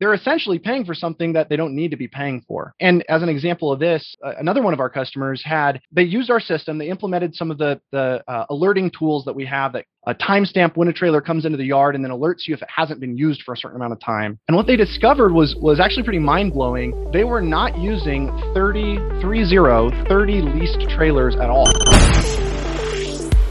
they're essentially paying for something that they don't need to be paying for. And as an example of this, uh, another one of our customers had they used our system, they implemented some of the the uh, alerting tools that we have that a timestamp when a trailer comes into the yard and then alerts you if it hasn't been used for a certain amount of time. And what they discovered was was actually pretty mind blowing. They were not using 30 30 30 leased trailers at all.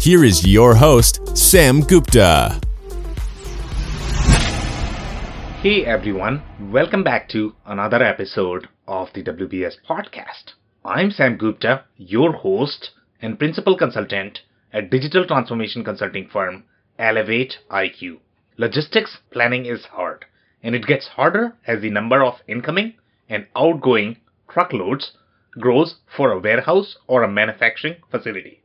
here is your host, Sam Gupta. Hey everyone, welcome back to another episode of the WBS podcast. I'm Sam Gupta, your host and principal consultant at digital transformation consulting firm Elevate IQ. Logistics planning is hard, and it gets harder as the number of incoming and outgoing truckloads grows for a warehouse or a manufacturing facility.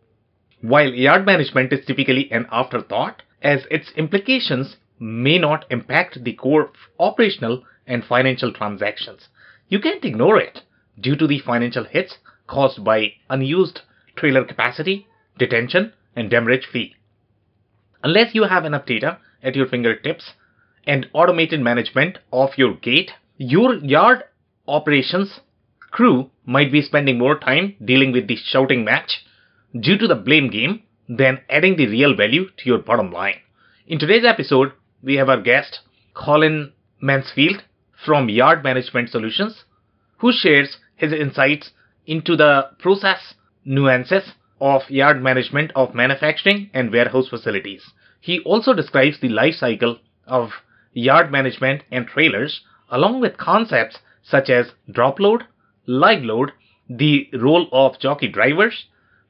While yard management is typically an afterthought, as its implications may not impact the core operational and financial transactions. You can't ignore it due to the financial hits caused by unused trailer capacity, detention, and demurrage fee. Unless you have enough data at your fingertips and automated management of your gate, your yard operations crew might be spending more time dealing with the shouting match due to the blame game than adding the real value to your bottom line. In today's episode, we have our guest, Colin Mansfield from Yard Management Solutions, who shares his insights into the process nuances of yard management of manufacturing and warehouse facilities. He also describes the life cycle of yard management and trailers, along with concepts such as drop load, live load, the role of jockey drivers,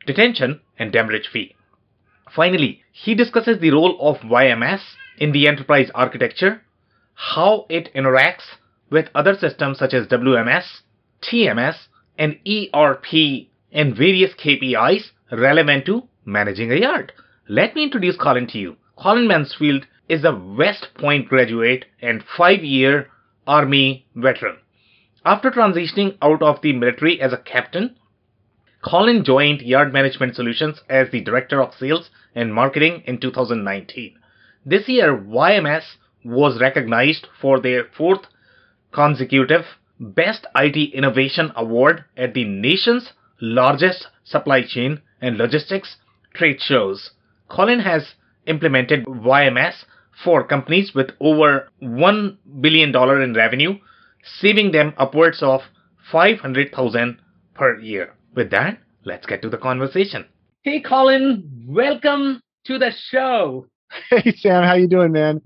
detention, and demurrage fee. Finally, he discusses the role of YMS in the enterprise architecture, how it interacts with other systems such as WMS, TMS, and ERP, and various KPIs relevant to managing a yard. Let me introduce Colin to you. Colin Mansfield is a West Point graduate and five year Army veteran. After transitioning out of the military as a captain, Colin joined Yard Management Solutions as the Director of Sales and Marketing in 2019. This year, YMS was recognized for their fourth consecutive Best IT Innovation Award at the nation's largest supply chain and logistics trade shows. Colin has implemented YMS for companies with over $1 billion in revenue, saving them upwards of 500,000 per year. With that, let's get to the conversation. Hey Colin, welcome to the show. Hey Sam, how you doing, man?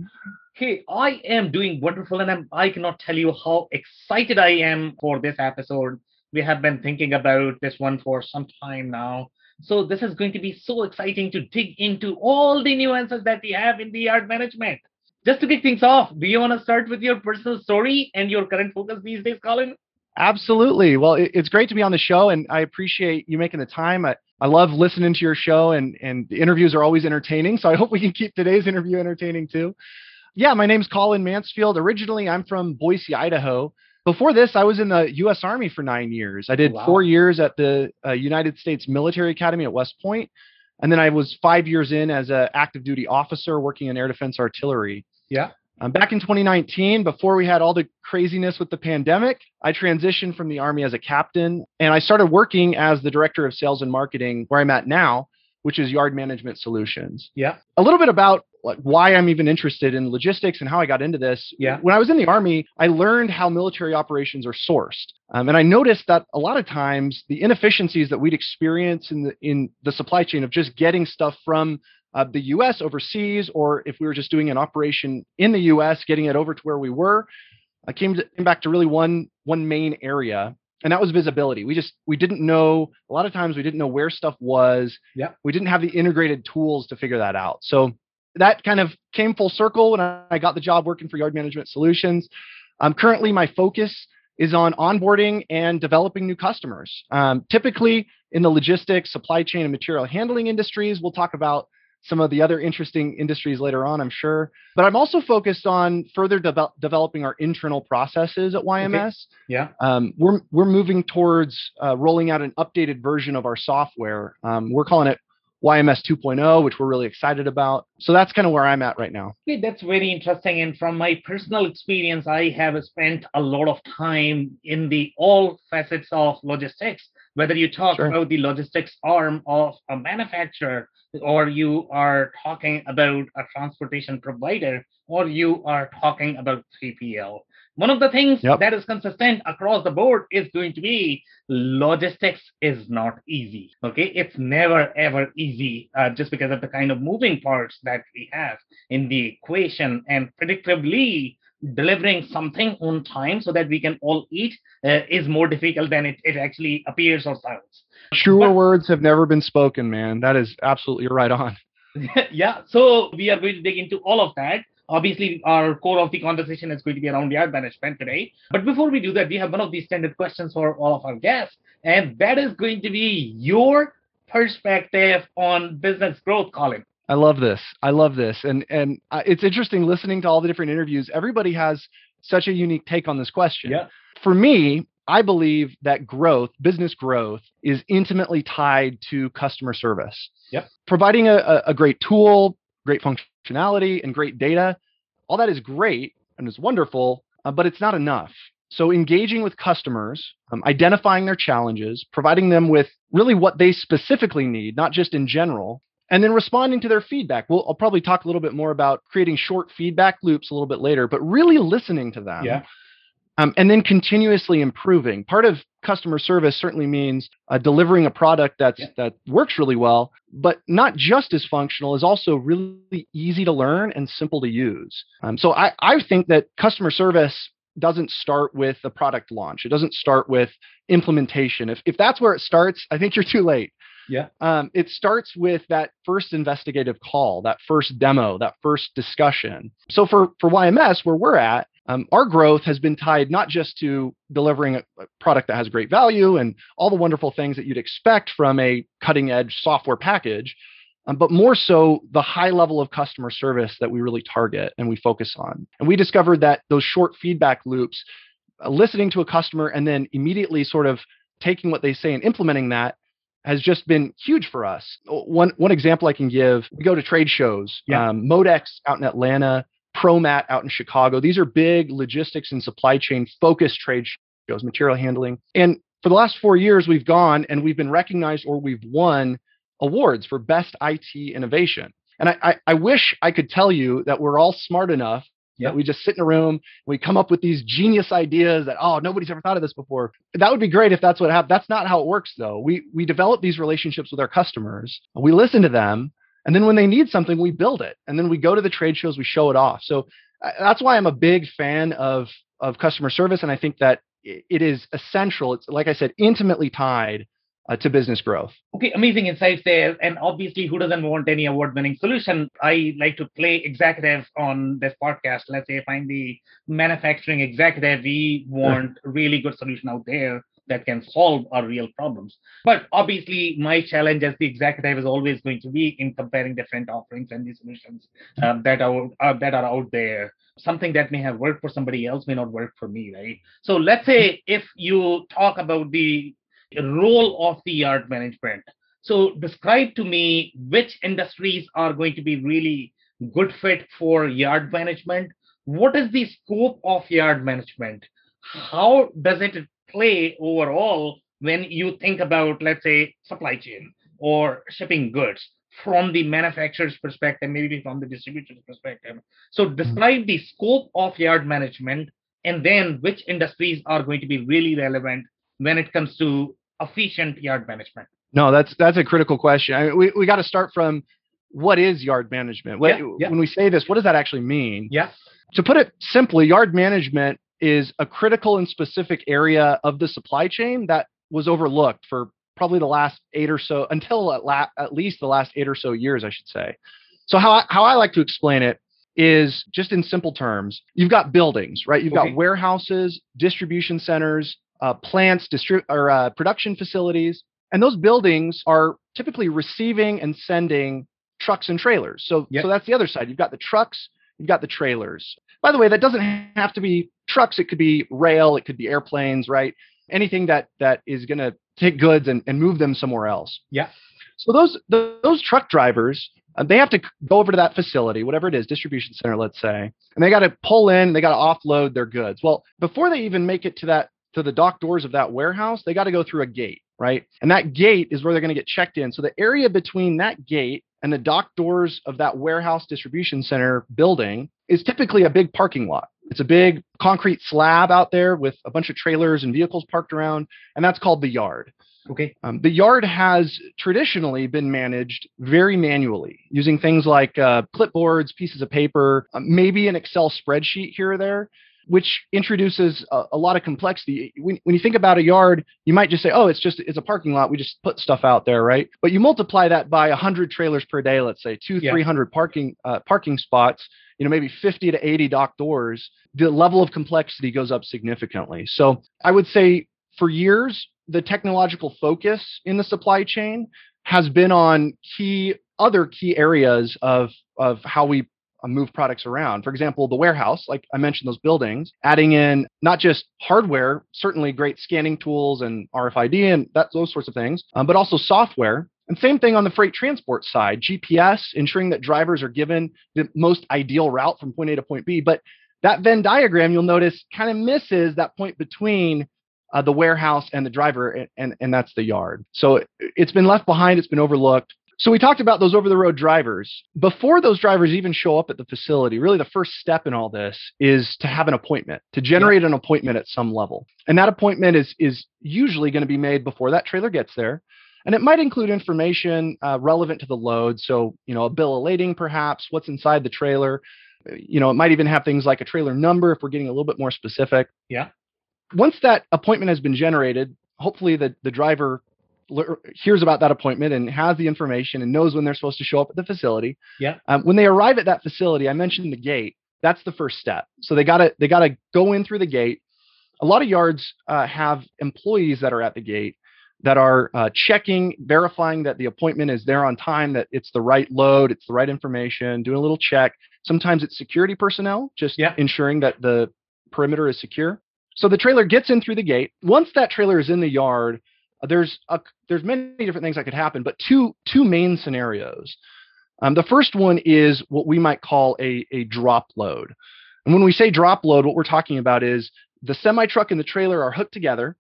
Hey, I am doing wonderful, and I'm, I cannot tell you how excited I am for this episode. We have been thinking about this one for some time now. So this is going to be so exciting to dig into all the nuances that we have in the yard management. Just to kick things off, do you want to start with your personal story and your current focus these days, Colin? Absolutely. Well, it's great to be on the show, and I appreciate you making the time. I, I love listening to your show, and and the interviews are always entertaining. So I hope we can keep today's interview entertaining too. Yeah, my name's Colin Mansfield. Originally, I'm from Boise, Idaho. Before this, I was in the U.S. Army for nine years. I did wow. four years at the uh, United States Military Academy at West Point, and then I was five years in as an active duty officer working in air defense artillery. Yeah. Um, back in 2019, before we had all the craziness with the pandemic, I transitioned from the Army as a captain and I started working as the director of sales and marketing where I'm at now, which is Yard Management Solutions. Yeah. A little bit about like why I'm even interested in logistics and how I got into this. Yeah. When I was in the Army, I learned how military operations are sourced. Um, and I noticed that a lot of times the inefficiencies that we'd experience in the in the supply chain of just getting stuff from uh, the US overseas, or if we were just doing an operation in the US, getting it over to where we were, I came, to, came back to really one one main area, and that was visibility. We just we didn't know a lot of times we didn't know where stuff was. Yeah. We didn't have the integrated tools to figure that out. So that kind of came full circle when I got the job working for Yard Management Solutions. Um, currently, my focus is on onboarding and developing new customers. Um, typically, in the logistics, supply chain, and material handling industries, we'll talk about some of the other interesting industries later on, I'm sure. But I'm also focused on further de- developing our internal processes at YMS. Okay. Yeah. Um, we're we're moving towards uh, rolling out an updated version of our software. Um, we're calling it YMS 2.0, which we're really excited about. So that's kind of where I'm at right now. Okay, that's very interesting. And from my personal experience, I have spent a lot of time in the all facets of logistics. Whether you talk sure. about the logistics arm of a manufacturer, or you are talking about a transportation provider, or you are talking about 3PL. One of the things yep. that is consistent across the board is going to be logistics is not easy. Okay, it's never ever easy uh, just because of the kind of moving parts that we have in the equation and predictably delivering something on time so that we can all eat uh, is more difficult than it, it actually appears or sounds. Truer but, words have never been spoken, man. That is absolutely right on. yeah, so we are going to dig into all of that. Obviously, our core of the conversation is going to be around yard management today. But before we do that, we have one of these standard questions for all of our guests, and that is going to be your perspective on business growth, Colin. I love this. I love this, and and it's interesting listening to all the different interviews. Everybody has such a unique take on this question. Yeah. For me, I believe that growth, business growth, is intimately tied to customer service. Yep. Providing a, a great tool, great functionality, and great data all that is great and is wonderful, uh, but it's not enough. So, engaging with customers, um, identifying their challenges, providing them with really what they specifically need, not just in general, and then responding to their feedback. We'll, I'll probably talk a little bit more about creating short feedback loops a little bit later, but really listening to them. Yeah. Um, and then continuously improving. Part of customer service certainly means uh, delivering a product that's yeah. that works really well, but not just as functional is also really easy to learn and simple to use. Um, so I, I think that customer service doesn't start with a product launch. It doesn't start with implementation. If if that's where it starts, I think you're too late. Yeah. Um, it starts with that first investigative call, that first demo, that first discussion. So for for YMS, where we're at, um, our growth has been tied not just to delivering a, product that has great value and all the wonderful things that you'd expect from a cutting edge software package, um, but more so the high level of customer service that we really target and we focus on. And we discovered that those short feedback loops, uh, listening to a customer and then immediately sort of taking what they say and implementing that has just been huge for us. One one example I can give: we go to trade shows. Yeah. Um, Modex out in Atlanta, ProMat out in Chicago. These are big logistics and supply chain focused trade shows, material handling. And for the last four years, we've gone and we've been recognized or we've won awards for best IT innovation. And I, I, I wish I could tell you that we're all smart enough That we just sit in a room, we come up with these genius ideas that oh nobody's ever thought of this before. That would be great if that's what happened. That's not how it works though. We we develop these relationships with our customers. We listen to them, and then when they need something, we build it, and then we go to the trade shows, we show it off. So uh, that's why I'm a big fan of of customer service, and I think that it is essential. It's like I said, intimately tied uh, to business growth. Okay, amazing insights there. And obviously, who doesn't want any award winning solution? I like to play executive on this podcast. Let's say if I'm the manufacturing executive, we want a really good solution out there that can solve our real problems. But obviously, my challenge as the executive is always going to be in comparing different offerings and the solutions uh, that are uh, that are out there. Something that may have worked for somebody else may not work for me, right? So let's say if you talk about the role of the yard management. So describe to me which industries are going to be really good fit for yard management. What is the scope of yard management? How does it play overall when you think about, let's say, supply chain or shipping goods from the manufacturer's perspective, maybe from the distributor's perspective? So mm-hmm. describe the scope of yard management and then which industries are going to be really relevant when it comes to efficient yard management? No, that's that's a critical question. I mean, we we got to start from what is yard management? What, yeah, yeah. When we say this, what does that actually mean? Yeah. To put it simply, yard management is a critical and specific area of the supply chain that was overlooked for probably the last eight or so until at, la- at least the last eight or so years, I should say. So how I, how I like to explain it is just in simple terms, you've got buildings, right? You've Okay. got warehouses, distribution centers, uh, plants, distri- or uh, production facilities, and those buildings are typically receiving and sending trucks and trailers. So, Yep. so that's the other side. You've got the trucks, you've got the trailers. By the way, that doesn't have to be trucks. It could be rail, it could be airplanes, right? Anything that that is going to take goods and, and move them somewhere else. Yeah. So those those truck drivers, uh, they have to go over to that facility, whatever it is, distribution center, let's say, and they got to pull in, they got to offload their goods. Well, before they even make it to that to the dock doors of that warehouse, they got to go through a gate, right? And that gate is where they're going to get checked in. So the area between that gate and the dock doors of that warehouse distribution center building is typically a big parking lot. It's a big concrete slab out there with a bunch of trailers and vehicles parked around, and that's called the yard. Okay. Um, the yard has traditionally been managed very manually using things like uh, clipboards, pieces of paper, uh, maybe an Excel spreadsheet here or there, which introduces a, a lot of complexity. When, when you think about a yard, you might just say, "Oh, it's just it's a parking lot. We just put stuff out there, right?" But you multiply that by 100 trailers per day, let's say two, Yeah. 300 parking uh, parking spots. You know, maybe 50 to 80 dock doors. The level of complexity goes up significantly. So I would say for years, the technological focus in the supply chain has been on key other key areas of of how we move products around. For example, the warehouse, like I mentioned, those buildings, adding in not just hardware, certainly great scanning tools and RFID and that those sorts of things, um, but also software. And same thing on the freight transport side, GPS, ensuring that drivers are given the most ideal route from point A to point B. But that Venn diagram, you'll notice, kind of misses that point between uh, the warehouse and the driver, and, and, and that's the yard. So it, it's been left behind, it's been overlooked. So we talked about those over the road drivers. Before those drivers even show up at the facility, really the first step in all this is to have an appointment, to generate an appointment at some level. And that appointment is is usually going to be made before that trailer gets there. And it might include information uh, relevant to the load. So, you know, a bill of lading, perhaps, what's inside the trailer. You know, it might even have things like a trailer number if we're getting a little bit more specific. Yeah. Once that appointment has been generated, hopefully the, the driver hears about that appointment and has the information and knows when they're supposed to show up at the facility. Yeah. Um, when they arrive at that facility, I mentioned the gate. That's the first step. So they gotta they gotta go in through the gate. A lot of yards uh, have employees that are at the gate that are uh, checking, verifying that the appointment is there on time, that it's the right load, it's the right information, doing a little check. Sometimes it's security personnel, just Yeah. ensuring that the perimeter is secure. So the trailer gets in through the gate. Once that trailer is in the yard, there's a, there's many different things that could happen, but two two main scenarios. Um, the first one is what we might call a, a drop load. And when we say drop load, what we're talking about is the semi truck and the trailer are hooked together.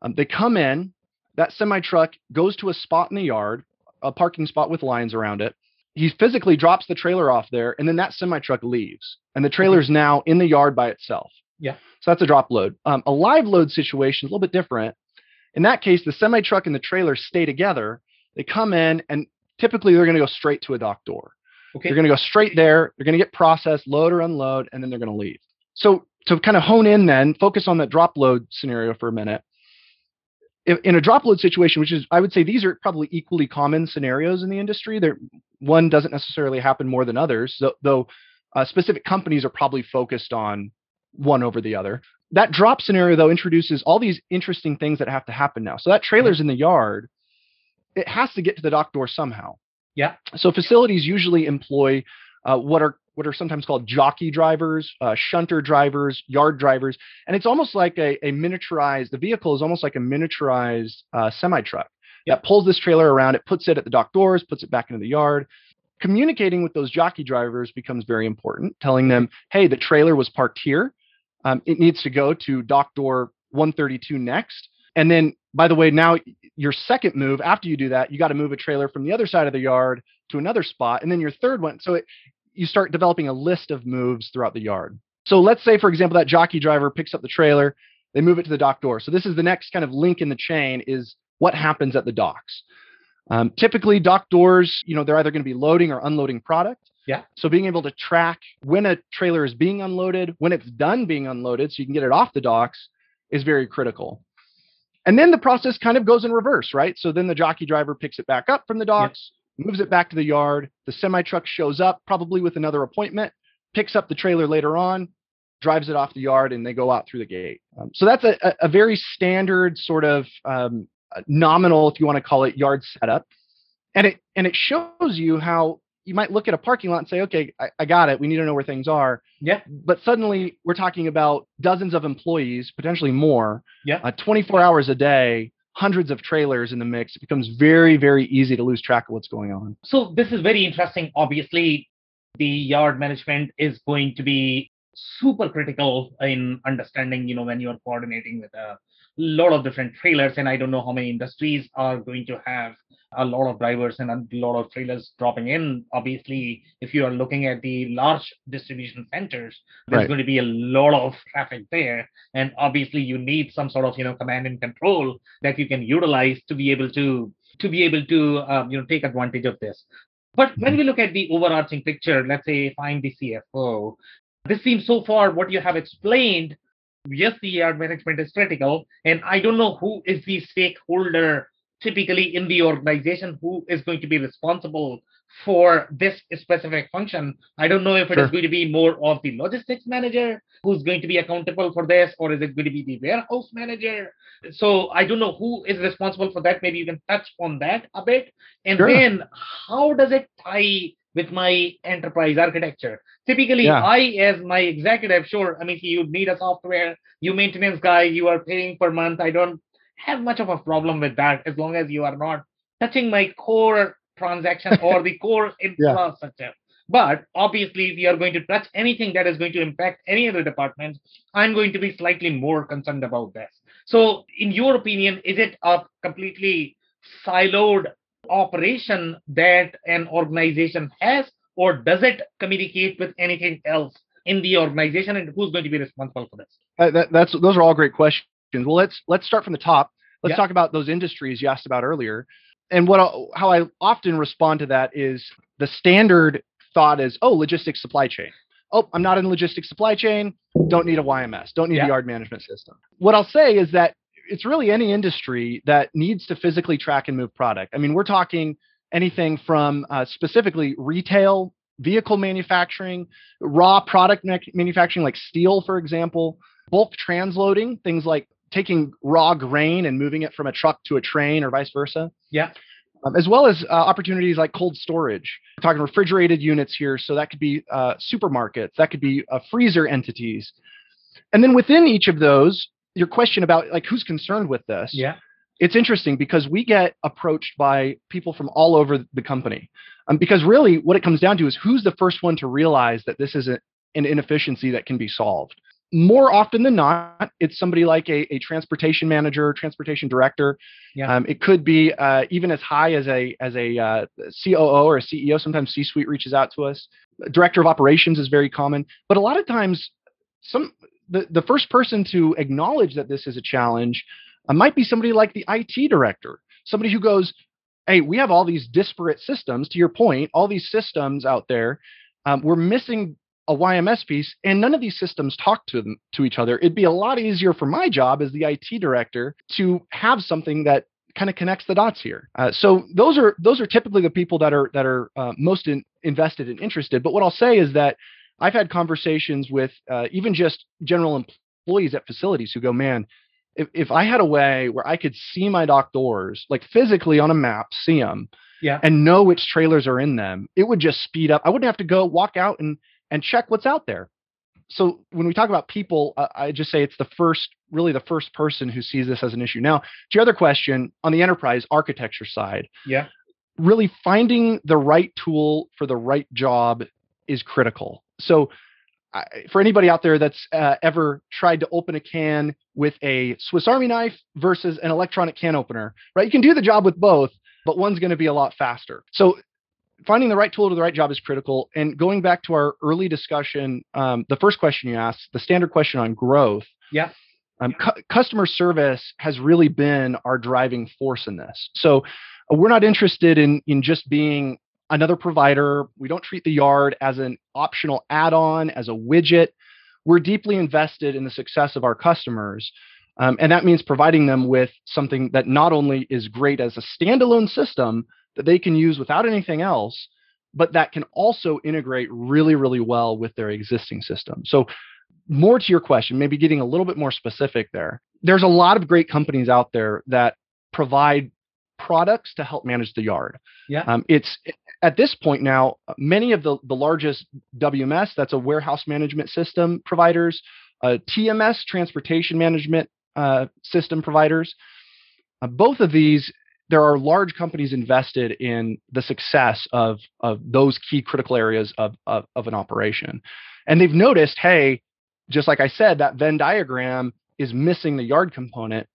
Um, they come in, that semi truck goes to a spot in the yard, a parking spot with lines around it. He physically drops the trailer off there, and then that semi truck leaves. And the trailer is now in the yard by itself. Yeah. So that's a drop load. Um, a live load situation is a little bit different. In that case, the semi truck and the trailer stay together. They come in, and typically they're going to go straight to a dock door. Okay. They're going to go straight there. They're going to get processed, load or unload, and then they're going to leave. So to kind of hone in, then focus on that drop load scenario for a minute. If, in a drop load situation, which is I would say these are probably equally common scenarios in the industry. There, one doesn't necessarily happen more than others, though, though uh, specific companies are probably focused on one over the other. That drop scenario though introduces all these interesting things that have to happen now. So that trailer's in the yard, it has to get to the dock door somehow. Yeah. So facilities usually employ uh, what are what are sometimes called jockey drivers, uh, shunter drivers, yard drivers, and it's almost like a, a miniaturized. The vehicle is almost like a miniaturized uh, semi truck that pulls this trailer around. It puts it at the dock doors, puts it back into the yard. Communicating with those jockey drivers becomes very important. Telling them, hey, the trailer was parked here. Um, it needs to go to dock door 132 next. And then, by the way, now your second move after you do that, you got to move a trailer from the other side of the yard to another spot, and then your third one. So it, you start developing a list of moves throughout the yard. So let's say, for example, that jockey driver picks up the trailer, they move it to the dock door. So this is the next kind of link in the chain is what happens at the docks. Um, typically, dock doors, you know, they're either going to be loading or unloading product. Yeah. So being able to track when a trailer is being unloaded, when it's done being unloaded, so you can get it off the docks, is very critical. And then the process kind of goes in reverse, right? So then the jockey driver picks it back up from the docks, moves it back to the yard. The semi truck shows up, probably with another appointment. picks up the trailer later on, drives it off the yard, and they go out through the gate. Um, so that's a, a, very standard sort of um, nominal, if you want to call it, yard setup. And it and it shows you how you might look at a parking lot and say, okay, I, I, got it. We need to know where things are. Yeah. But suddenly we're talking about dozens of employees, potentially more. Yeah. Uh, 24 hours a day, hundreds of trailers in the mix. It becomes very, very easy to lose track of what's going on. So this is very interesting. Obviously, the yard management is going to be super critical in understanding, you know, when you're coordinating with a lot of different trailers. And I don't know how many industries are going to have a lot of drivers and a lot of trailers dropping in. Obviously, if you are looking at the large distribution centers, there's right. going to be a lot of traffic there. And obviously you need some sort of, you know, command and control that you can utilize to be able to to be able to um, you know take advantage of this. But when we look at the overarching picture, let's say if I'm the CFO, this seems so far what you have explained. Yes, the yard management is critical, and I don't know who is the stakeholder typically in the organization who is going to be responsible for this specific function. I don't know if it sure. is going to be more of the logistics manager who's going to be accountable for this, or is it going to be the warehouse manager? So I don't know who is responsible for that. Maybe you can touch on that a bit. And sure. then how does it tie with my enterprise architecture? Typically, yeah. I, as my executive, sure, I mean, you need a software, you maintenance guy, you are paying per month. I don't have much of a problem with that as long as you are not touching my core transaction or the core infrastructure. Yeah. But obviously, if you are going to touch anything that is going to impact any other department, I'm going to be slightly more concerned about this. So, in your opinion, is it a completely siloed operation that an organization has, or does it communicate with anything else in the organization, and who's going to be responsible for this? Uh, that, that's those are all great questions. Well, let's let's start from the top. Let's talk about those industries you asked about earlier. And what how I often respond to that is the standard thought is, oh, logistics supply chain. Oh, I'm not in logistics supply chain. Don't need a YMS. Don't need a yard management system. What I'll say is that it's really any industry that needs to physically track and move product. I mean, we're talking anything from uh, specifically retail, vehicle manufacturing, raw product manufacturing like steel, for example, bulk transloading, things like taking raw grain and moving it from a truck to a train or vice versa. Yeah. Um, as well as uh, opportunities like cold storage. We're talking refrigerated units here, so that could be uh, supermarkets, that could be uh, freezer entities, and then within each of those, your question about like who's concerned with this. Yeah. It's interesting because we get approached by people from all over the company. Um, because really, what it comes down to is who's the first one to realize that this is a, an inefficiency that can be solved more often than not, it's somebody like a, a transportation manager, transportation director. Yeah. Um, it could be uh, even as high as a as a uh, COO or a CEO. Sometimes C-suite reaches out to us. Director of operations is very common, but a lot of times, some the the first person to acknowledge that this is a challenge uh, might be somebody like the IT director, somebody who goes, "Hey, we have all these disparate systems. To your point, all these systems out there." Um, we're missing a YMS piece, and none of these systems talk to them to each other. It'd be a lot easier for my job as the IT director to have something that kind of connects the dots here. Uh, so those are those are typically the people that are that are uh, most in, invested and interested. But what I'll say is that I've had conversations with uh, even just general employees at facilities who go, man. If, if I had a way where I could see my dock doors, like physically on a map, see them, yeah. and know which trailers are in them, it would just speed up. I wouldn't have to go walk out and and check what's out there. So when we talk about people, uh, I just say it's the first, really the first person who sees this as an issue. Now, to your other question on the enterprise architecture side, yeah, really finding the right tool for the right job is critical. So I, for anybody out there that's uh, ever tried to open a can with a Swiss Army knife versus an electronic can opener, right? You can do the job with both, but one's going to be a lot faster. So finding the right tool to the right job is critical. And going back to our early discussion, um, the first question you asked, the standard question on growth. Yeah. Um, cu- customer service has really been our driving force in this. So uh, we're not interested in in just being another provider. We don't treat the yard as an optional add-on, as a widget. We're deeply invested in the success of our customers. Um, and that means providing them with something that not only is great as a standalone system, that they can use without anything else, but that can also integrate really, really well with their existing system. So, more to your question, maybe getting a little bit more specific there. There's a lot of great companies out there that provide products to help manage the yard. Yeah. Um, it's at this point now, many of the, the largest WMS, that's a warehouse management system providers, uh, TMS, transportation management uh, system providers, uh, both of these, there are large companies invested in the success of, of those key critical areas of, of, of an operation. And they've noticed, hey, just like I said, that Venn diagram is missing the yard component.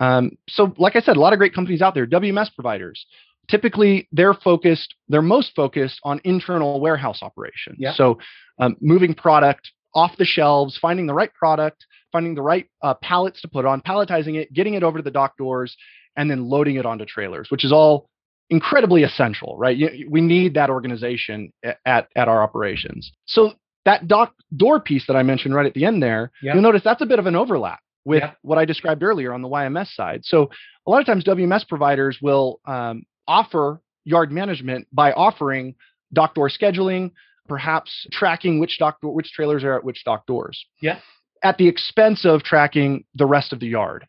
Um, so, like I said, a lot of great companies out there, WMS providers. Typically, they're focused, they're most focused on internal warehouse operations. Yeah. So, um, moving product off the shelves, finding the right product, finding the right uh, pallets to put on, palletizing it, getting it over to the dock doors, and then loading it onto trailers, which is all incredibly essential, right? We need that organization at, at our operations. So that dock door piece that I mentioned right at the end there, yeah. you'll notice that's a bit of an overlap with yeah. what I described earlier on the YMS side. So a lot of times WMS providers will um, offer yard management by offering dock door scheduling, perhaps tracking which dock door, which trailers are at which dock doors. Yeah. At the expense of tracking the rest of the yard.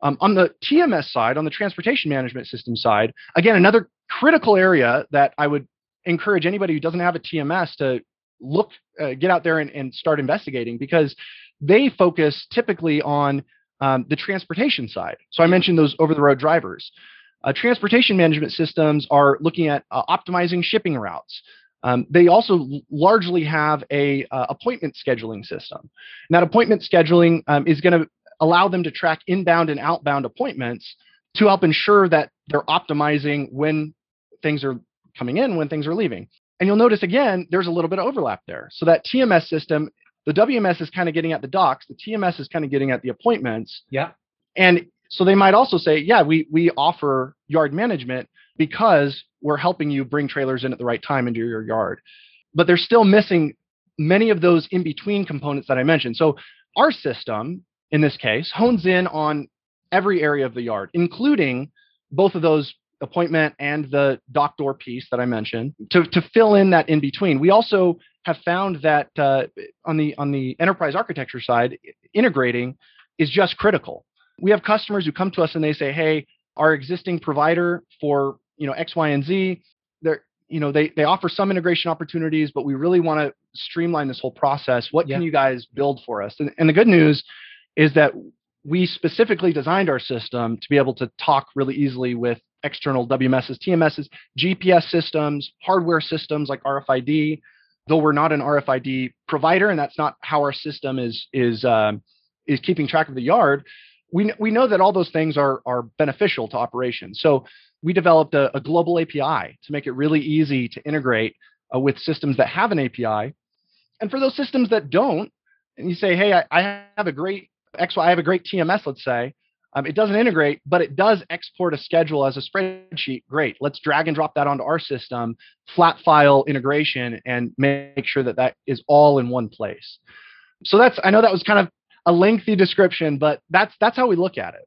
Um, on the TMS side, on the transportation management system side, again, another critical area that I would encourage anybody who doesn't have a TMS to look, uh, get out there and, and, start investigating because they focus typically on um, the transportation side. So I mentioned those over the road drivers. Uh, transportation management systems are looking at uh, optimizing shipping routes. Um, they also largely have a uh, appointment scheduling system. And that appointment scheduling um, is going to allow them to track inbound and outbound appointments to help ensure that they're optimizing when things are coming in, when things are leaving. And you'll notice again, there's a little bit of overlap there. So that TMS system, the WMS is kind of getting at the docks, the TMS is kind of getting at the appointments. Yeah. And so they might also say, yeah, we we offer yard management because we're helping you bring trailers in at the right time into your yard. But they're still missing many of those in between components that I mentioned. So our system in this case hones in on every area of the yard, including both of those appointment and the dock door piece that I mentioned to, to fill in that in between. We also have found that uh, on the on the enterprise architecture side, integrating is just critical. We have customers who come to us and they say, "Hey, our existing provider for you know X, Y, and Z, they're you know they they offer some integration opportunities, but we really want to streamline this whole process. What yeah. can you guys build for us?" And, and the good news is that we specifically designed our system to be able to talk really easily with external WMSs, TMSs, GPS systems, hardware systems like RFID. Though we're not an RFID provider, and that's not how our system is is um, is keeping track of the yard. We we know that all those things are are beneficial to operations. So we developed a, a global API to make it really easy to integrate uh, with systems that have an API. And for those systems that don't, and you say, hey, I, I have a great X, I have a great TMS, let's say, um, it doesn't integrate, but it does export a schedule as a spreadsheet. Great. Let's drag and drop that onto our system, flat file integration, and make sure that that is all in one place. So that's I know that was kind of a lengthy description, but that's that's how we look at it.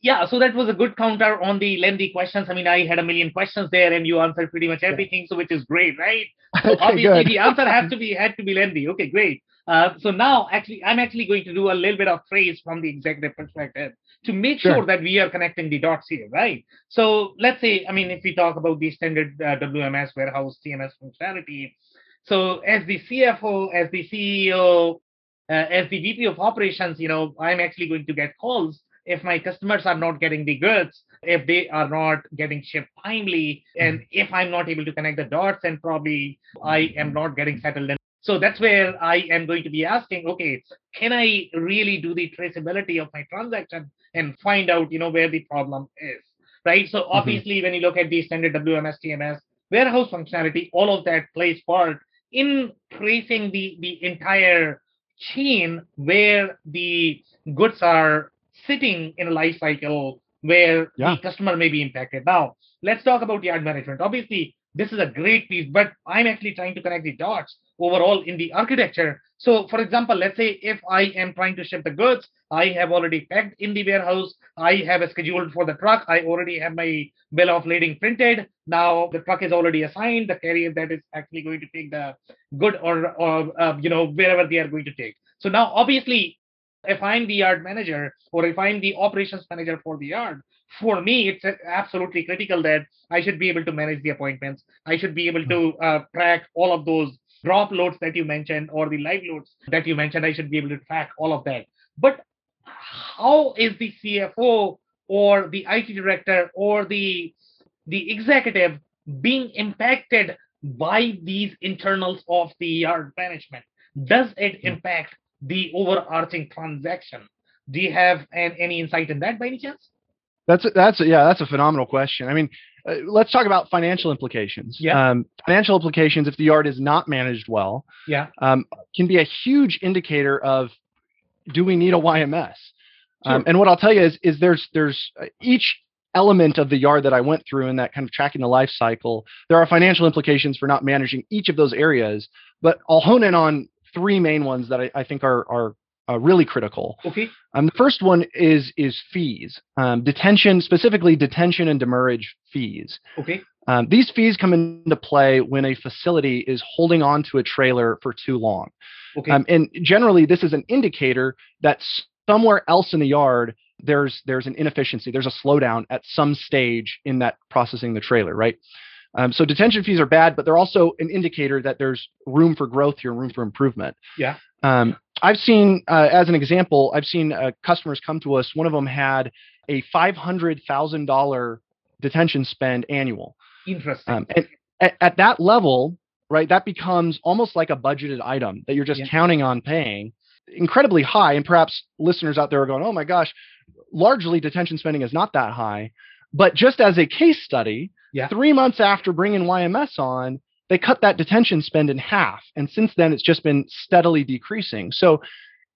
Yeah, so that was a good counter on the lengthy questions. I mean, I had a million questions there, and you answered pretty much everything, so which is great, right? So okay, obviously, good. the answer has to be had to be lengthy. Okay, great. Uh, so now, actually, I'm actually going to do a little bit of praise from the executive perspective to make sure. sure. that we are connecting the dots here, right? So let's say, I mean, if we talk about the standard uh, WMS warehouse CMS functionality, so as the CFO, as the CEO, uh, as the VP of operations, you know, I'm actually going to get calls if my customers are not getting the goods, if they are not getting shipped timely, and if I'm not able to connect the dots, and probably I am not getting settled in so that's where I am going to be asking, okay, can I really do the traceability of my transaction and find out, you know, where the problem is, right? So mm-hmm. obviously, mm-hmm. when you look at the standard WMS, TMS, warehouse functionality, all of that plays part in tracing the, the entire chain where the goods are sitting in a life cycle where yeah. the customer may be impacted. Now, let's talk about yard management. Obviously, this is a great piece, but I'm actually trying to connect the dots overall in the architecture So, for example, let's say if I am trying to ship the goods, I have already packed in the warehouse. I have a scheduled for the truck. I already have my bill of lading printed. Now the truck is already assigned. The carrier that is actually going to take the good or, or uh, you know wherever they are going to take. So now obviously, if I'm the yard manager or if I'm the operations manager for the yard, for me it's absolutely critical that I should be able to manage the appointments. I should be able to uh, track all of those drop loads that you mentioned or the live loads that you mentioned, I should be able to track all of that. But how is the CFO or the IT director or the the executive being impacted by these internals of the yard management? Does it hmm. impact the overarching transaction? Do you have an, any insight in that by any chance? That's a, that's a, yeah, that's a phenomenal question. I mean, uh, let's talk about financial implications. Yeah. Um, financial implications, if the yard is not managed well, yeah, um, can be a huge indicator of do we need a YMS? Sure. Um, and what I'll tell you is, is there's there's uh, each element of the yard that I went through in that kind of tracking the life cycle. There are financial implications for not managing each of those areas, but I'll hone in on three main ones that I, I think are are uh, really critical. Okay. Um, the first one is is fees, um, detention, specifically detention and demurrage fees. Okay. Um, these fees come into play when a facility is holding on to a trailer for too long. Okay. Um, and generally, this is an indicator that somewhere else in the yard there's there's an inefficiency, there's a slowdown at some stage in that processing the trailer, right? Um, so detention fees are bad, but they're also an indicator that there's room for growth here, room for improvement. Yeah. Um, I've seen, uh, as an example, I've seen uh, customers come to us. One of them had a five hundred thousand dollar detention spend annual. Interesting. Um, and at, at, that level, right, that becomes almost like a budgeted item that you're just yeah. counting on paying. Incredibly high, and perhaps listeners out there are going, "Oh my gosh!" Largely, detention spending is not that high, but just as a case study, yeah. three months after bringing YMS on, they cut that detention spend in half. And since then, it's just been steadily decreasing. So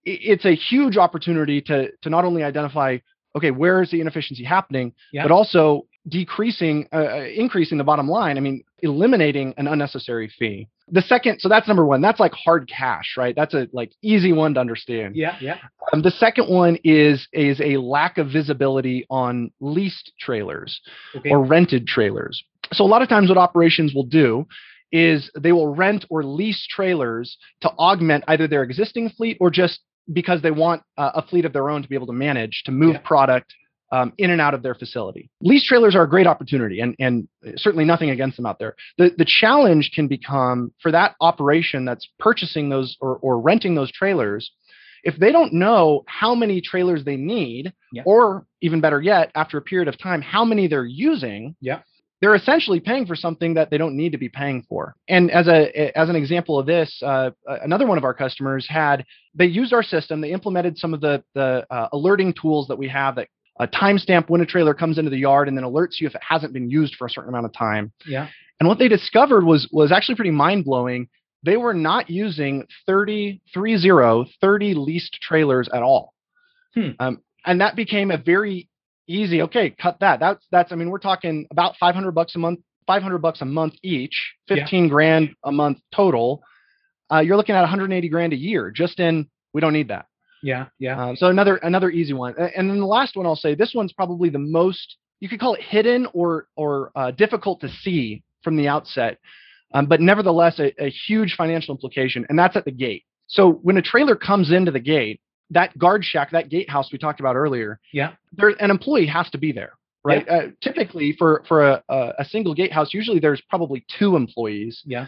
it's a huge opportunity to, to not only identify, okay, where is the inefficiency happening, yeah. but also decreasing, uh, uh, increasing the bottom line. I mean, eliminating an unnecessary fee. The second, so that's number one. That's like hard cash, right? That's a like easy one to understand. Yeah, yeah. Um, the second one is is a lack of visibility on leased trailers okay. or rented trailers. So a lot of times, what operations will do is they will rent or lease trailers to augment either their existing fleet or just because they want uh, a fleet of their own to be able to manage to move yeah. product um, in and out of their facility. Lease trailers are a great opportunity, and and certainly nothing against them out there. The the challenge can become for that operation that's purchasing those or, or renting those trailers. If they don't know how many trailers they need, yeah. or even better yet, after a period of time, how many they're using, yeah they're essentially paying for something that they don't need to be paying for. And as a as an example of this, uh, another one of our customers had they used our system. They implemented some of the the uh, alerting tools that we have that uh, timestamp when a trailer comes into the yard and then alerts you if it hasn't been used for a certain amount of time. Yeah. And what they discovered was was actually pretty mind blowing. They were not using 30, 30, 30 leased trailers at all. Hmm. Um, and that became a very easy. Okay, cut that. That's that's. I mean, we're talking about 500 bucks a month, 500 bucks a month each, 15 yeah. grand a month total. Uh, you're looking at 180 grand a year just in. We don't need that. Yeah, yeah. Um, so another another easy one, and then the last one I'll say. This one's probably the most you could call it hidden or or uh, difficult to see from the outset, um, but nevertheless a, a huge financial implication, and that's at the gate. So when a trailer comes into the gate, that guard shack, that gatehouse we talked about earlier, yeah, there an employee has to be there, right? Yeah. Uh, typically, for for a, a single gatehouse, usually there's probably two employees. Yeah.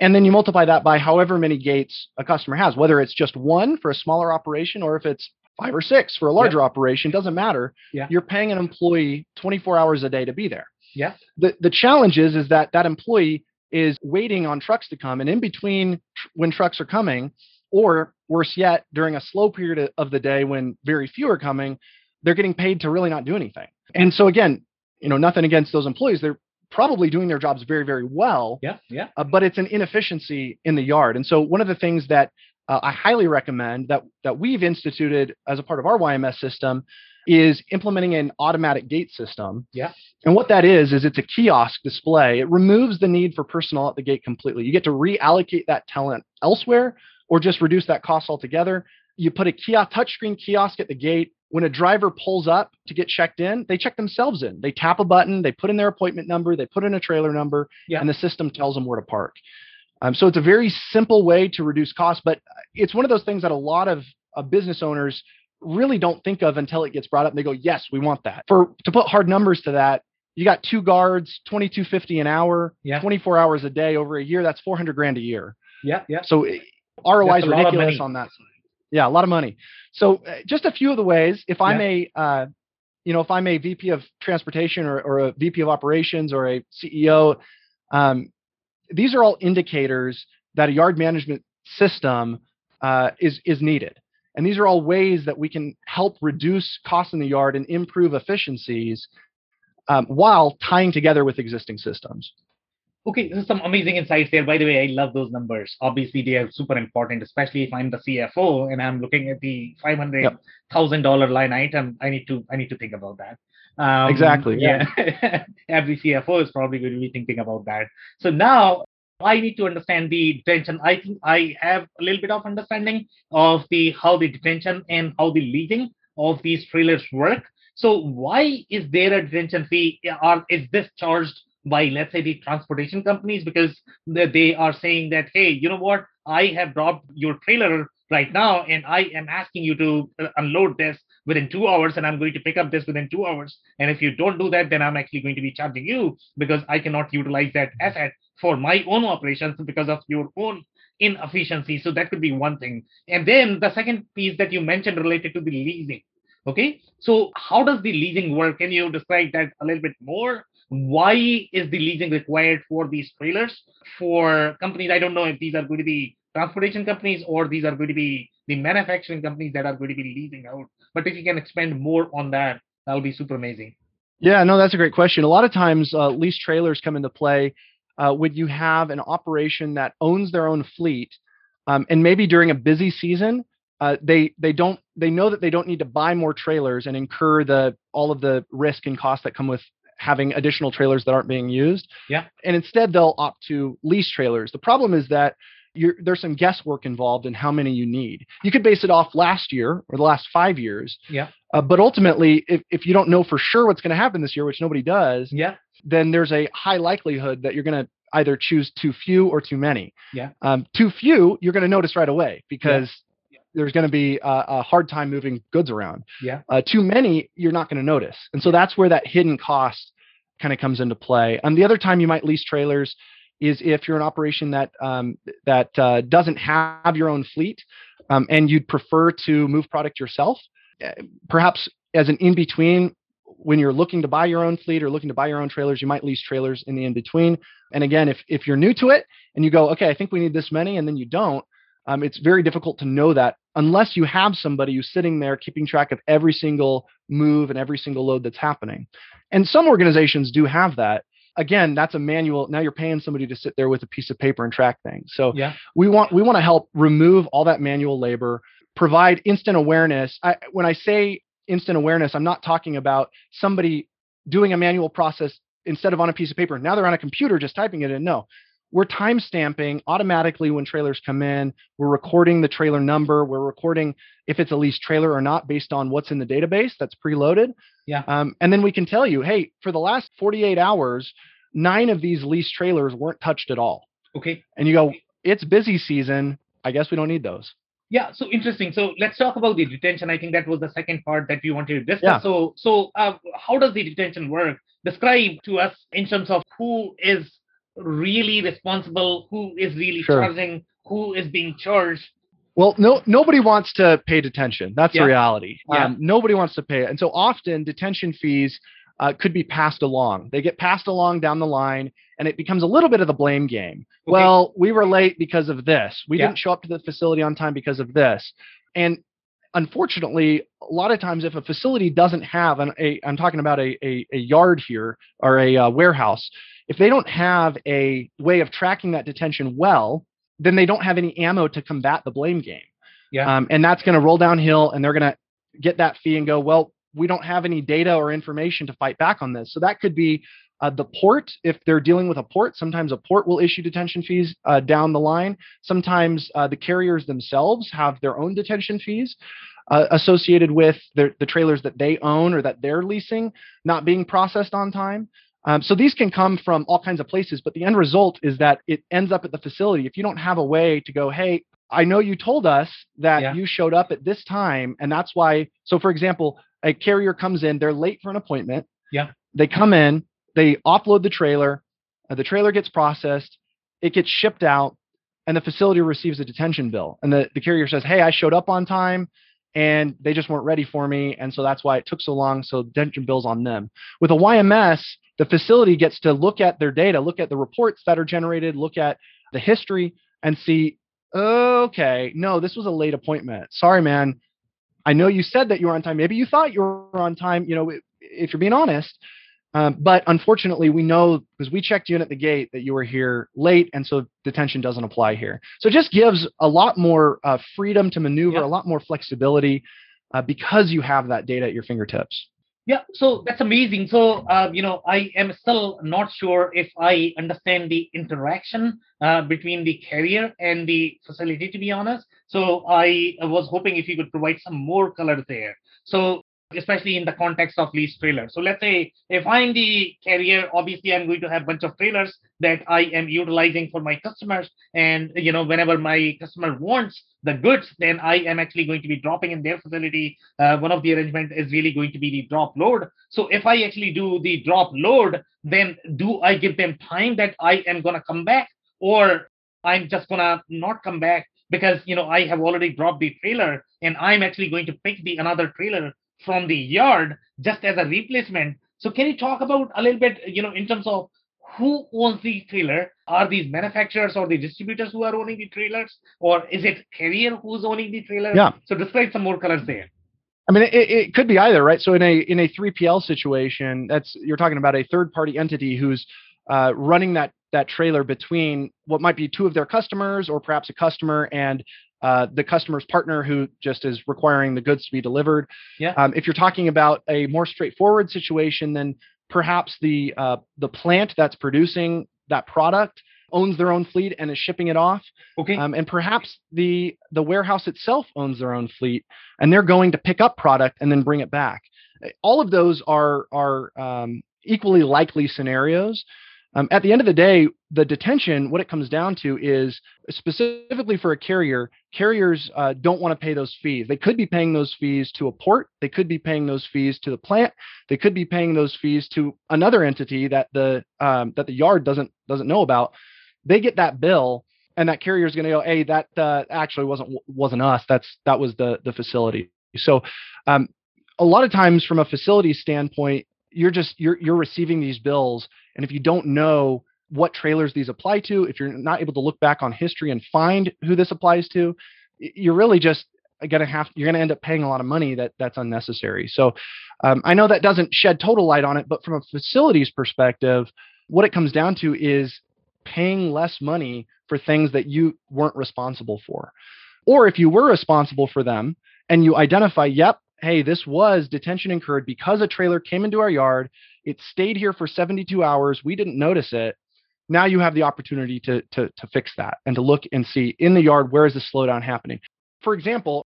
And then you multiply that by however many gates a customer has, whether it's just one for a smaller operation or if it's five or six for a larger operation, doesn't matter. Yeah. You're paying an employee 24 hours a day to be there. Yeah. The the challenge is is that that employee is waiting on trucks to come, and in between tr- when trucks are coming, or worse yet, during a slow period of the day when very few are coming, they're getting paid to really not do anything. And so again, you know, nothing against those employees. They're probably doing their jobs very, very well. Yeah, yeah. Uh, but it's an inefficiency in the yard. And so one of the things that uh, I highly recommend that that we've instituted as a part of our YMS system is implementing an automatic gate system. Yeah. And what that is is it's a kiosk display. It removes the need for personnel at the gate completely. You get to reallocate that talent elsewhere or just reduce that cost altogether. You put a kiosk, touchscreen kiosk at the gate. When a driver pulls up to get checked in, they check themselves in. They tap a button, they put in their appointment number, they put in a trailer number, Yeah. and the system tells them where to park. Um, so it's a very simple way to reduce costs, but it's one of those things that a lot of uh, business owners really don't think of until it gets brought up. And they go, "Yes, we want that." For to put hard numbers to that, you got two guards, twenty two fifty an hour, Yeah. twenty four hours a day over a year. That's four hundred grand a year. Yeah, yeah. So ROI is That's a lot of ridiculous on that side. Yeah, a lot of money. So uh, just a few of the ways. If I'm a, uh, you know, if I'm a VP of transportation or, or a VP of operations or a CEO, um, these are all indicators that a yard management system uh, is is needed. And these are all ways that we can help reduce costs in the yard and improve efficiencies um, while tying together with existing systems. Okay, this is some amazing insights there. By the way, I love those numbers. Obviously, they are super important, especially if I'm the CFO and I'm looking at the five hundred thousand dollar line item. I need to I need to think about that. Um, Exactly, Yeah. Every CFO is probably going to be thinking about that. So now I need to understand the detention. I think I have a little bit of understanding of the how the detention and how the leasing of these trailers work. So why is there a detention fee? Or is this charged by let's say the transportation companies because they are saying that hey, you know what? I have dropped your trailer right now, and I am asking you to uh, unload this within two hours, and I'm going to pick up this within two hours. And if you don't do that, then I'm actually going to be charging you because I cannot utilize that asset for my own operations because of your own inefficiency. So that could be one thing. And then the second piece that you mentioned related to the leasing. Okay, so how does the leasing work? Can you describe that a little bit more? Why is the leasing required for these trailers for companies? I don't know if these are going to be transportation companies or these are going to be the manufacturing companies that are going to be leasing out. But if you can expand more on that, that'll be super amazing. Yeah, no, that's a great question. A lot of times, uh, lease trailers come into play uh, when you have an operation that owns their own fleet, um, and maybe during a busy season, uh, they they don't they know that they don't need to buy more trailers and incur the all of the risk and costs that come with having additional trailers that aren't being used. Yeah. And instead, they'll opt to lease trailers. The problem is that you're, there's some guesswork involved in how many you need. You could base it off last year or the last five years. Yeah. Uh, but ultimately, if, if you don't know for sure what's going to happen this year, which nobody does, Yeah. then there's a high likelihood that you're going to either choose too few or too many. Yeah. Um, too few, you're going to notice right away because there's going to be a, a hard time moving goods around. Yeah. Uh, too many, you're not going to notice. And so that's where that hidden cost kind of comes into play. And the other time you might lease trailers is if you're an operation that um, that uh, doesn't have your own fleet um, and you'd prefer to move product yourself, uh, perhaps as an in between when you're looking to buy your own fleet or looking to buy your own trailers, you might lease trailers in the in between. And again, if if you're new to it and you go, okay, I think we need this many, and then you don't, um, it's very difficult to know that unless you have somebody who's sitting there keeping track of every single move and every single load that's happening. And some organizations do have that. Again, that's a manual. Now you're paying somebody to sit there with a piece of paper and track things. So Yeah. we want we want to help remove all that manual labor, provide instant awareness. I, when I say instant awareness, I'm not talking about somebody doing a manual process instead of on a piece of paper. Now they're on a computer just typing it in. No, we're time stamping automatically when trailers come in. We're recording the trailer number. We're recording if it's a leased trailer or not based on what's in the database that's preloaded. Yeah. Um, and then we can tell you, hey, for the last 48 hours, nine of these leased trailers weren't touched at all. Okay. And you go, it's busy season. I guess we don't need those. Yeah, so interesting. So let's talk about the detention. I think that was the second part that we wanted to discuss. Yeah. So, so uh, how does the detention work? Describe to us in terms of who is really responsible, who is really Sure. charging, who is being charged. Well, no, nobody wants to pay detention. That's Yeah. the reality. Yeah. Um, nobody wants to pay it, and so often detention fees uh, could be passed along. They get passed along down the line, and it becomes a little bit of the blame game. Okay. Well, we were late because of this. We Yeah. didn't show up to the facility on time because of this, and unfortunately, a lot of times if a facility doesn't have an, a, I'm talking about a, a, a yard here or a uh, warehouse, if they don't have a way of tracking that detention well, then they don't have any ammo to combat the blame game. Yeah. Um, and that's going to roll downhill and they're going to get that fee and go, well, we don't have any data or information to fight back on this. So that could be Uh, the port, if they're dealing with a port, sometimes a port will issue detention fees uh, down the line. Sometimes uh, the carriers themselves have their own detention fees uh, associated with the, the trailers that they own or that they're leasing not being processed on time. Um, so these can come from all kinds of places, but the end result is that it ends up at the facility. If you don't have a way to go, hey, I know you told us that yeah. you showed up at this time, and that's why. So, for example, a carrier comes in, they're late for an appointment. Yeah. They come in, they offload the trailer, uh, the trailer gets processed, it gets shipped out, and the facility receives a detention bill. And the, the carrier says, Hey, I showed up on time and they just weren't ready for me. And so that's why it took so long. So detention bill's on them. With a YMS, the facility gets to look at their data, look at the reports that are generated, look at the history, and see, okay, no, this was a late appointment. Sorry, man. I know you said that you were on time. Maybe you thought you were on time. You know, if you're being honest, um, but unfortunately, we know because we checked you in at the gate that you were here late, and so detention doesn't apply here. So it just gives a lot more uh, freedom to maneuver, yep. a lot more flexibility uh, because you have that data at your fingertips. Yeah, so that's amazing. So, uh, you know, I am still not sure if I understand the interaction uh, between the carrier and the facility, to be honest. So, I was hoping if you could provide some more color there. So, especially in the context of lease trailers. So let's say if I'm the carrier, obviously I'm going to have a bunch of trailers that I am utilizing for my customers. And you know, whenever my customer wants the goods, then I am actually going to be dropping in their facility. Uh, one of the arrangement is really going to be the drop load. So if I actually do the drop load, then do I give them time that I am gonna come back, or I'm just gonna not come back because you know I have already dropped the trailer and I'm actually going to pick the another trailer from the yard just as a replacement. So can you talk about a little bit, you know, in terms of who owns the trailer? Are these manufacturers or the distributors who are owning the trailers, or is it carrier who's owning the trailer? Yeah. So describe some more colors there. I mean, it, it could be either, right? So in a in a 3PL situation, that's you're talking about a third party entity who's uh, running that that trailer between what might be two of their customers or perhaps a customer and uh, the customer's partner who just is requiring the goods to be delivered. Yeah. Um, if you're talking about a more straightforward situation, then perhaps the uh, the plant that's producing that product owns their own fleet and is shipping it off. Okay. Um, and perhaps the the warehouse itself owns their own fleet and they're going to pick up product and then bring it back. All of those are are um, equally likely scenarios. Um, at the end of the day, the detention, what it comes down to is specifically for a carrier, carriers uh, don't want to pay those fees. They could be paying those fees to a port, they could be paying those fees to the plant, they could be paying those fees to another entity that the um, that the yard doesn't doesn't know about. They get that bill, and that carrier is going to go, "Hey, that uh, actually wasn't wasn't us. That's that was the the facility." So, um, a lot of times, from a facility standpoint, you're just you're you're receiving these bills and if you don't know what trailers these apply to if you're not able to look back on history and find who this applies to you're really just going to have you're going to end up paying a lot of money that that's unnecessary. So um, i know that doesn't shed total light on it but from a facilities perspective what it comes down to is paying less money for things that you weren't responsible for. Or if you were responsible for them and you identify yep hey, this was detention incurred because a trailer came into our yard. It stayed here for 72 hours. We didn't notice it. Now you have the opportunity to, to, to fix that and to look and see in the yard where is the slowdown happening. For example,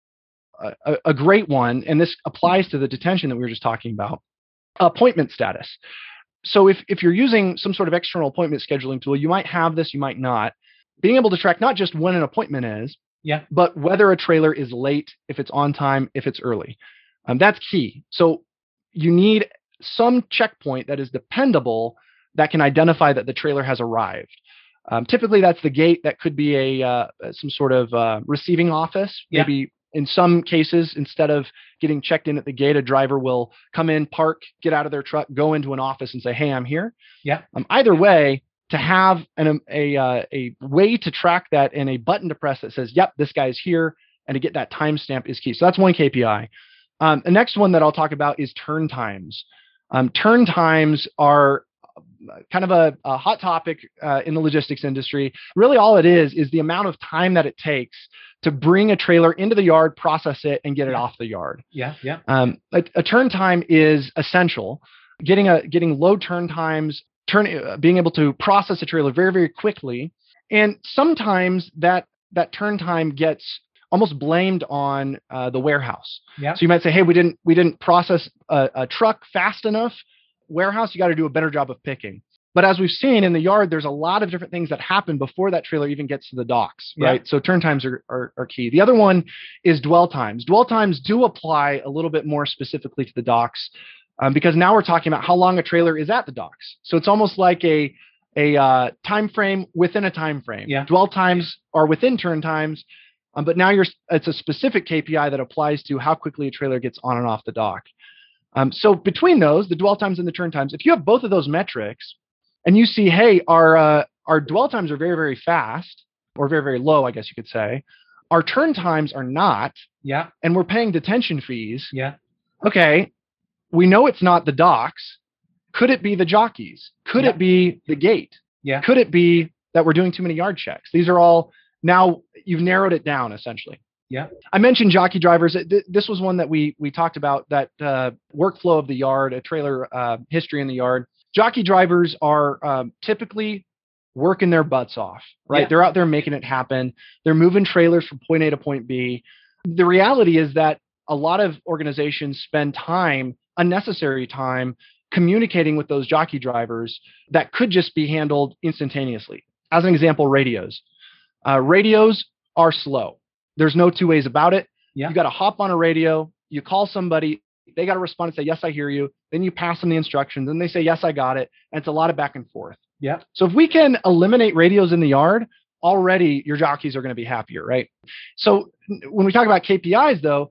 a, a great one, and this applies to the detention that we were just talking about, appointment status. So if, if you're using some sort of external appointment scheduling tool, you might have this, you might not. Being able to track not just when an appointment is, yeah. but whether a trailer is late, if it's on time, if it's early. Um, that's key. So you need some checkpoint that is dependable that can identify that the trailer has arrived. Um, typically, that's the gate. That could be a uh, some sort of uh, receiving office. Yeah. Maybe in some cases, instead of getting checked in at the gate, a driver will come in, park, get out of their truck, go into an office, and say, "Hey, I'm here." Yeah. Um, either way, to have an, um, a uh, a way to track that and a button to press that says, "Yep, this guy's here," and to get that timestamp is key. So that's one KPI. Um, the next one that I'll talk about is turn times. Um, turn times are uh, kind of a, a hot topic uh, in the logistics industry. Really, all it is is the amount of time that it takes to bring a trailer into the yard, process it, and get it off the yard. Yeah, yeah. Um, a, a turn time is essential. Getting a getting low turn times turn uh, being able to process a trailer very very quickly and sometimes that that turn time gets almost blamed on uh, the warehouse yeah. so you might say hey we didn't we didn't process a, a truck fast enough warehouse you got to do a better job of picking but as we've seen in the yard, there's a lot of different things that happen before that trailer even gets to the docks, right? Yeah. So turn times are, are, are, key. The other one is dwell times. Dwell times do apply a little bit more specifically to the docks um, because now we're talking about how long a trailer is at the docks. So it's almost like a a uh, time frame within a time frame. Yeah. Dwell times are within turn times, um, but now you're it's a specific KPI that applies to how quickly a trailer gets on and off the dock. Um, so between those, the dwell times and the turn times, if you have both of those metrics, and you see, hey, our uh, our dwell times are very very fast or very very low, I guess you could say. Our turn times are not. Yeah. And we're paying detention fees. Yeah. Okay. We know it's not the docks. Could it be the jockeys? Could yeah. it be the gate? Yeah. Could it be that we're doing too many yard checks? These are all now you've narrowed it down essentially. Yeah. I mentioned jockey drivers. This was one that we we talked about that uh, workflow of the yard, a trailer uh, history in the yard jockey drivers are um, typically working their butts off, right? Yeah. They're out there making it happen. They're moving trailers from point A to point B. The reality is that a lot of organizations spend time, unnecessary time, communicating with those jockey drivers that could just be handled instantaneously. As an example, radios. Uh, radios are slow. There's no two ways about it. Yeah. You got to hop on a radio, you call somebody, they got to respond and say, Yes, I hear you. Then you pass them the instructions and they say, Yes, I got it. And it's a lot of back and forth. Yeah. So if we can eliminate radios in the yard, already your jockeys are going to be happier, right? So when we talk about KPIs, though,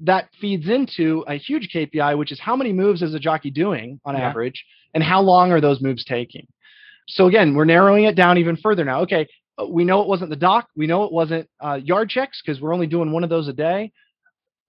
that feeds into a huge KPI, which is how many moves is a jockey doing on yeah. average, and how long are those moves taking? So again, we're narrowing it down even further now. Okay, we know it wasn't the dock, we know it wasn't uh, yard checks because we're only doing one of those a day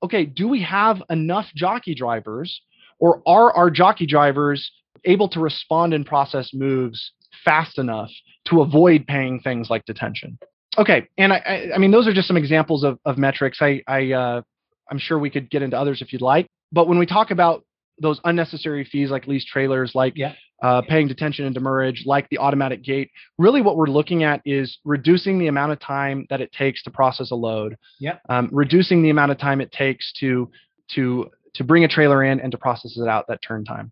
okay, do we have enough jockey drivers or are our jockey drivers able to respond and process moves fast enough to avoid paying things like detention? Okay, and I, I, I mean those are just some examples of, of metrics. I, I uh, I'm sure we could get into others if you'd like. But when we talk about those unnecessary fees like lease trailers, like yeah uh, paying detention and demurrage, like the automatic gate. Really, what we're looking at is reducing the amount of time that it takes to process a load. Yeah. Um, reducing the amount of time it takes to to to bring a trailer in and to process it out. That turn time.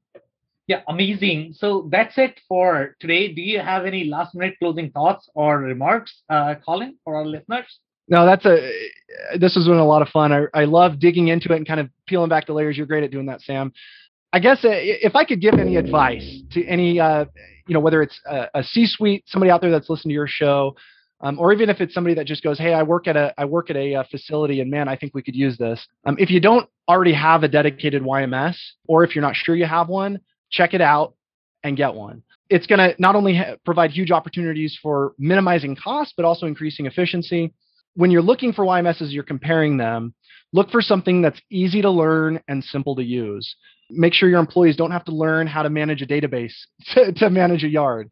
Yeah, amazing. So that's it for today. Do you have any last minute closing thoughts or remarks, uh, Colin, for our listeners? No, that's a. This has been a lot of fun. I, I love digging into it and kind of peeling back the layers. You're great at doing that, Sam. I guess uh, if I could give any advice to any, uh, you know, whether it's a a C-suite, somebody out there that's listening to your show, um, or even if it's somebody that just goes, "Hey, I work at a I work at a, a uh, facility, and man, I think we could use this." Um, if you don't already have a dedicated YMS, or if you're not sure you have one, check it out and get one. It's going to not only ha- provide huge opportunities for minimizing costs, but also increasing efficiency. When you're looking for YMSs, you're comparing them. Look for something that's easy to learn and simple to use make sure your employees don't have to learn how to manage a database to, to manage a yard.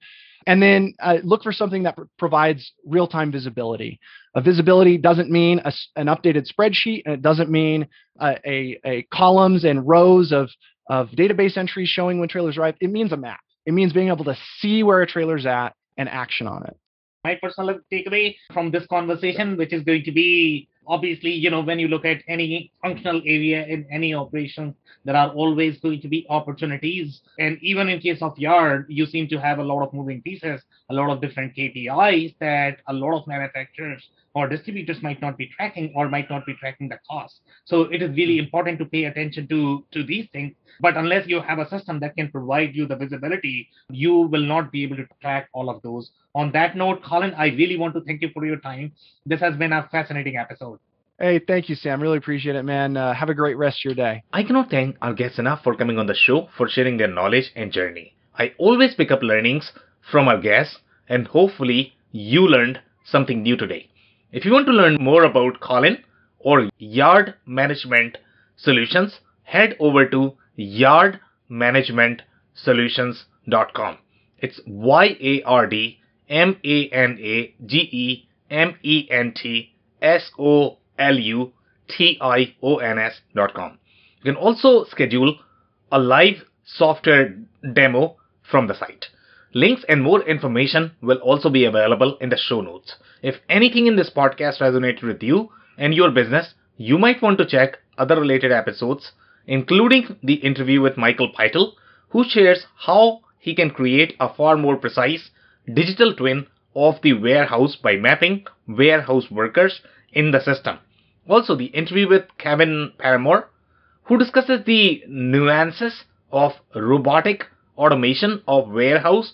And then uh, look for something that pr- provides real time visibility. A visibility doesn't mean a, an updated spreadsheet, and it doesn't mean uh, a, a columns and rows of, of database entries showing when trailers arrive. It means a map. It means being able to see where a trailer's at and action on it. My personal takeaway from this conversation, which is going to be obviously, you know, when you look at any functional area in any operation, there are always going to be opportunities. And even in case of yard, you seem to have a lot of moving pieces, a lot of different KPIs that a lot of manufacturers or distributors might not be tracking or might not be tracking the cost. So it is really important to pay attention to, to these things. But unless you have a system that can provide you the visibility, you will not be able to track all of those. On that note, Colin, I really want to thank you for your time. This has been a fascinating episode. Hey, thank you, Sam. Really appreciate it, man. Uh, have a great rest of your day. I cannot thank our guests enough for coming on the show, for sharing their knowledge and journey. I always pick up learnings from our guests, and hopefully, you learned something new today. If you want to learn more about Colin or Yard Management Solutions, head over to yardmanagementsolutions.com. It's Y A R D M A N A G E M E N T S O L U T I O N S.com. You can also schedule a live software demo from the site. Links and more information will also be available in the show notes. If anything in this podcast resonated with you and your business, you might want to check other related episodes, including the interview with Michael Pytel, who shares how he can create a far more precise digital twin of the warehouse by mapping warehouse workers in the system. Also, the interview with Kevin Paramore, who discusses the nuances of robotic automation of warehouse